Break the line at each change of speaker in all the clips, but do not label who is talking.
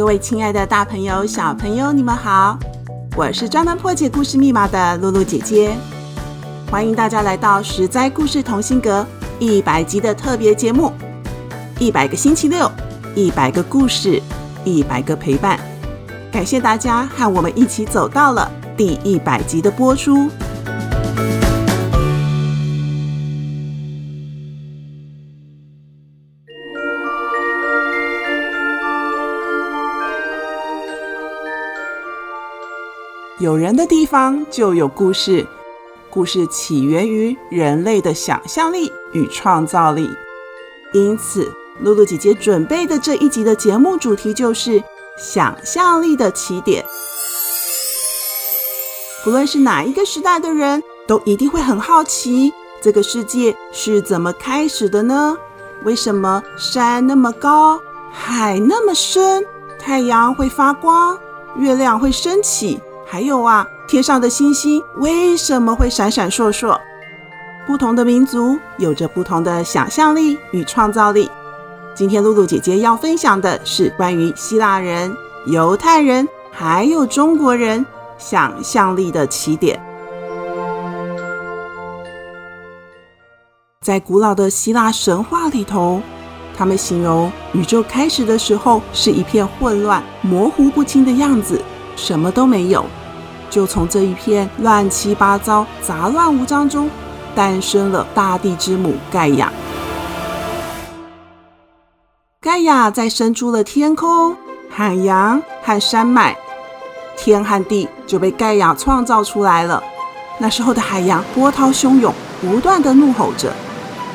各位亲爱的大朋友、小朋友，你们好！我是专门破解故事密码的露露姐姐，欢迎大家来到十灾故事同心阁一百集的特别节目。一百个星期六，一百个故事，一百个陪伴。感谢大家和我们一起走到了第一百集的播出。有人的地方就有故事，故事起源于人类的想象力与创造力。因此，露露姐姐准备的这一集的节目主题就是想象力的起点。不论是哪一个时代的人，都一定会很好奇，这个世界是怎么开始的呢？为什么山那么高，海那么深，太阳会发光，月亮会升起？还有啊，天上的星星为什么会闪闪烁烁？不同的民族有着不同的想象力与创造力。今天露露姐姐要分享的是关于希腊人、犹太人还有中国人想象力的起点。在古老的希腊神话里头，他们形容宇宙开始的时候是一片混乱、模糊不清的样子，什么都没有。就从这一片乱七八糟、杂乱无章中，诞生了大地之母盖亚。盖亚再生出了天空、海洋和山脉，天和地就被盖亚创造出来了。那时候的海洋波涛汹涌，不断地怒吼着，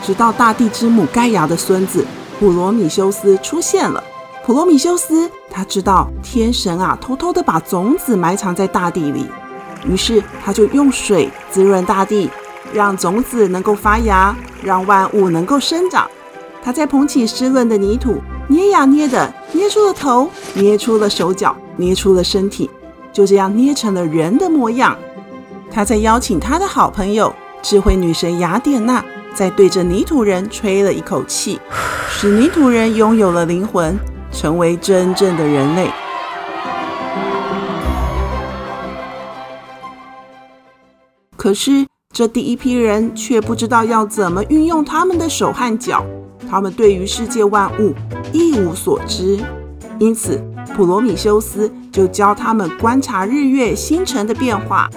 直到大地之母盖亚的孙子普罗米修斯出现了。普罗米修斯，他知道天神啊，偷偷的把种子埋藏在大地里，于是他就用水滋润大地，让种子能够发芽，让万物能够生长。他再捧起湿润的泥土，捏呀捏的，捏出了头，捏出了手脚，捏出了身体，就这样捏成了人的模样。他再邀请他的好朋友智慧女神雅典娜，再对着泥土人吹了一口气，使泥土人拥有了灵魂。成为真正的人类。可是，这第一批人却不知道要怎么运用他们的手和脚，他们对于世界万物一无所知。因此，普罗米修斯就教他们观察日月星辰的变化，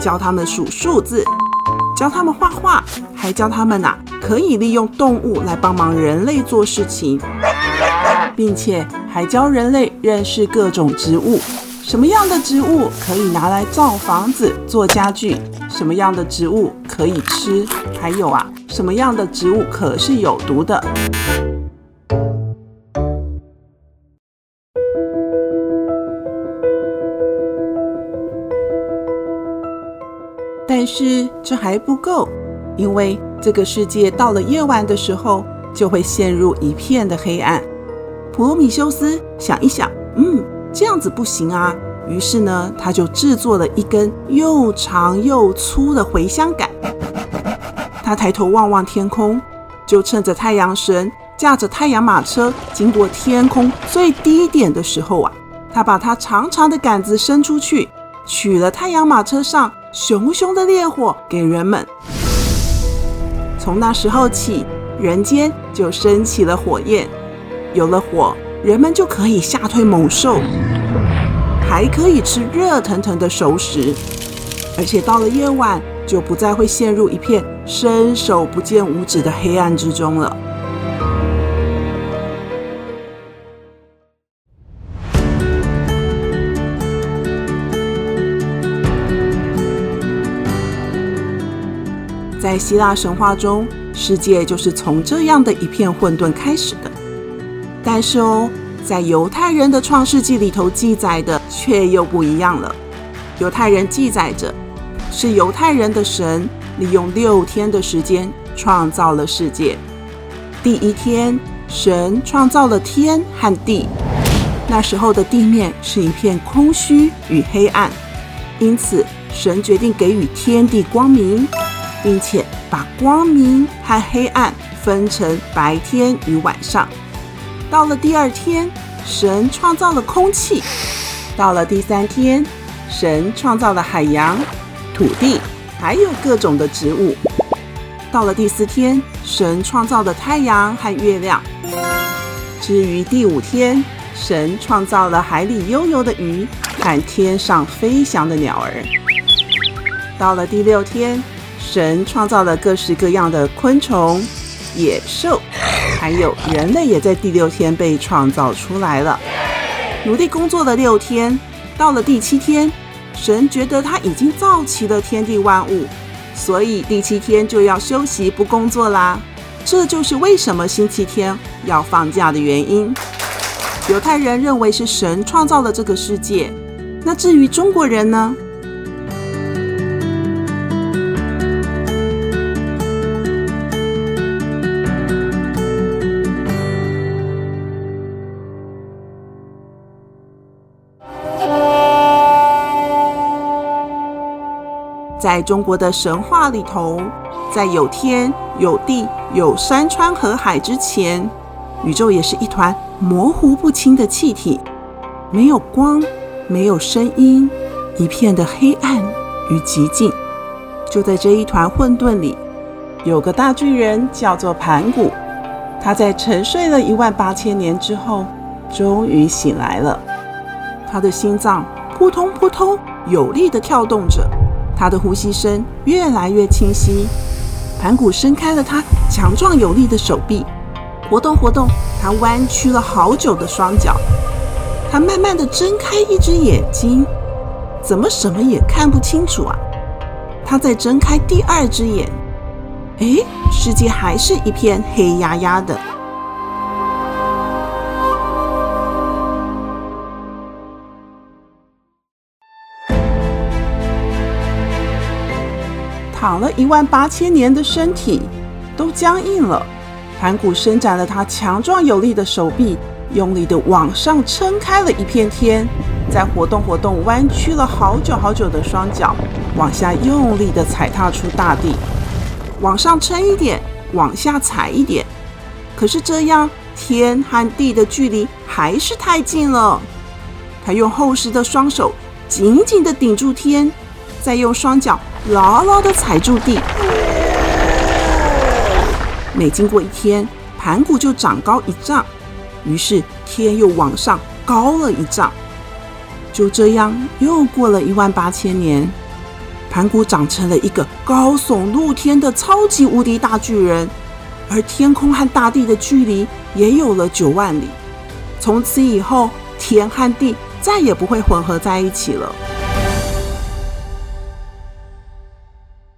教他们数数字，教他们画画，还教他们呐、可以利用动物来帮忙人类做事情。并且还教人类认识各种植物，什么样的植物可以拿来造房子、做家具？什么样的植物可以吃？还有啊，什么样的植物可是有毒的？但是这还不够，因为这个世界到了夜晚的时候，就会陷入一片的黑暗。普罗米修斯想一想，嗯，这样子不行啊。于是呢，他就制作了一根又长又粗的茴香杆。他抬头望望天空，就趁着太阳神驾着太阳马车经过天空最低点的时候啊，他把他长长的杆子伸出去，取了太阳马车上熊熊的烈火给人们。从那时候起，人间就升起了火焰。有了火，人们就可以吓退猛兽，还可以吃热腾腾的熟食，而且到了夜晚，就不再会陷入一片伸手不见五指的黑暗之中了。在希腊神话中，世界就是从这样的一片混沌开始的。但是哦，在犹太人的创世纪里头记载的却又不一样了。犹太人记载着，是犹太人的神利用六天的时间创造了世界。第一天，神创造了天和地，那时候的地面是一片空虚与黑暗，因此神决定给予天地光明，并且把光明和黑暗分成白天与晚上。到了第二天，神创造了空气；到了第三天，神创造了海洋、土地，还有各种的植物。到了第四天，神创造了太阳和月亮。至于第五天，神创造了海里悠游的鱼和天上飞翔的鸟儿。到了第六天，神创造了各式各样的昆虫、野兽，还有人类也在第六天被创造出来了。努力工作了六天，到了第七天，神觉得他已经造齐了天地万物。所以第七天就要休息不工作啦，这就是为什么星期天要放假的原因。犹太人认为是神创造了这个世界，那至于中国人呢？在中国的神话里头，在有天有地有山川河海之前，宇宙也是一团模糊不清的气体，没有光，没有声音，一片的黑暗与寂静。就在这一团混沌里，有个大巨人叫做盘古，他在沉睡了一万八千年之后，终于醒来了。他的心脏扑通扑通有力地跳动着。他的呼吸声越来越清晰，盘古伸开了他强壮有力的手臂，活动活动他弯曲了好久的双脚。他慢慢的睁开一只眼睛，怎么什么也看不清楚啊？他再睁开第二只眼，诶，世界还是一片黑压压的。躺了一万八千年的身体都僵硬了，盘古伸展了他强壮有力的手臂，用力的往上撑开了一片天，再活动活动弯曲了好久好久的双脚，往下用力的踩踏出大地，往上撑一点，往下踩一点，可是这样天和地的距离还是太近了。他用厚实的双手紧紧的顶住天，再用双脚。牢牢地踩住地，每经过一天，盘古就长高一丈，于是天又往上高了一丈。就这样，又过了一万八千年，盘古长成了一个高耸露天的超级无敌大巨人，而天空和大地的距离也有了九万里。从此以后，天和地再也不会混合在一起了。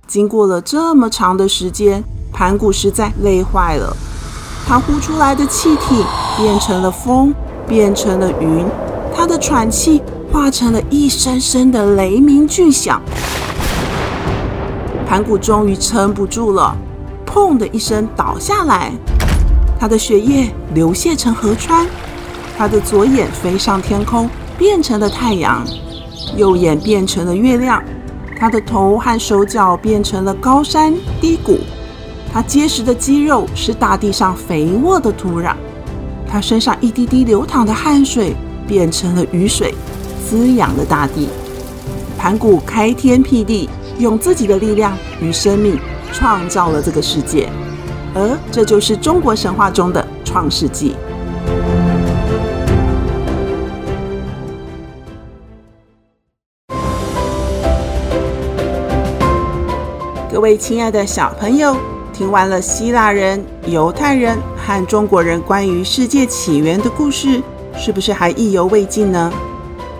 经过了这么长的时间，盘古实在累坏了。他呼出来的气体变成了风，变成了云，他的喘气化成了一声声的雷鸣巨响。盘古终于撑不住了，砰的一声倒下来。他的血液流泻成河川，他的左眼飞上天空，变成了太阳，右眼变成了月亮。他的头和手脚变成了高山低谷，他结实的肌肉是大地上肥沃的土壤，他身上一滴滴流淌的汗水变成了雨水，滋养了大地。盘古开天辟地，用自己的力量与生命创造了这个世界，而这就是中国神话中的创世纪。各位亲爱的小朋友，听完了希腊人、犹太人和中国人关于世界起源的故事，是不是还意犹未尽呢？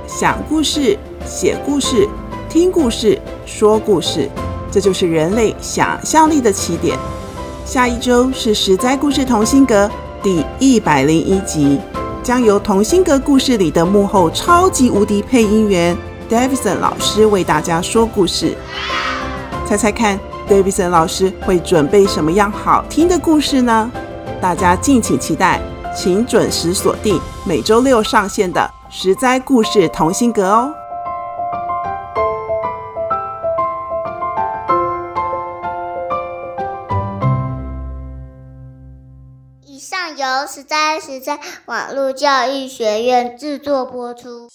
想故事、写故事、听故事、说故事，这就是人类想象力的起点。下一周是《十灾故事同心阁》第一百零一集，将由童心阁故事里的幕后超级无敌配音员 Davidson 老师为大家说故事。猜猜看，Davidson 老师会准备什么样好听的故事呢？大家敬请期待，请准时锁定每周六上线的《十灾故事童心阁》哦。
以上由十灾十灾网络教育学院制作播出。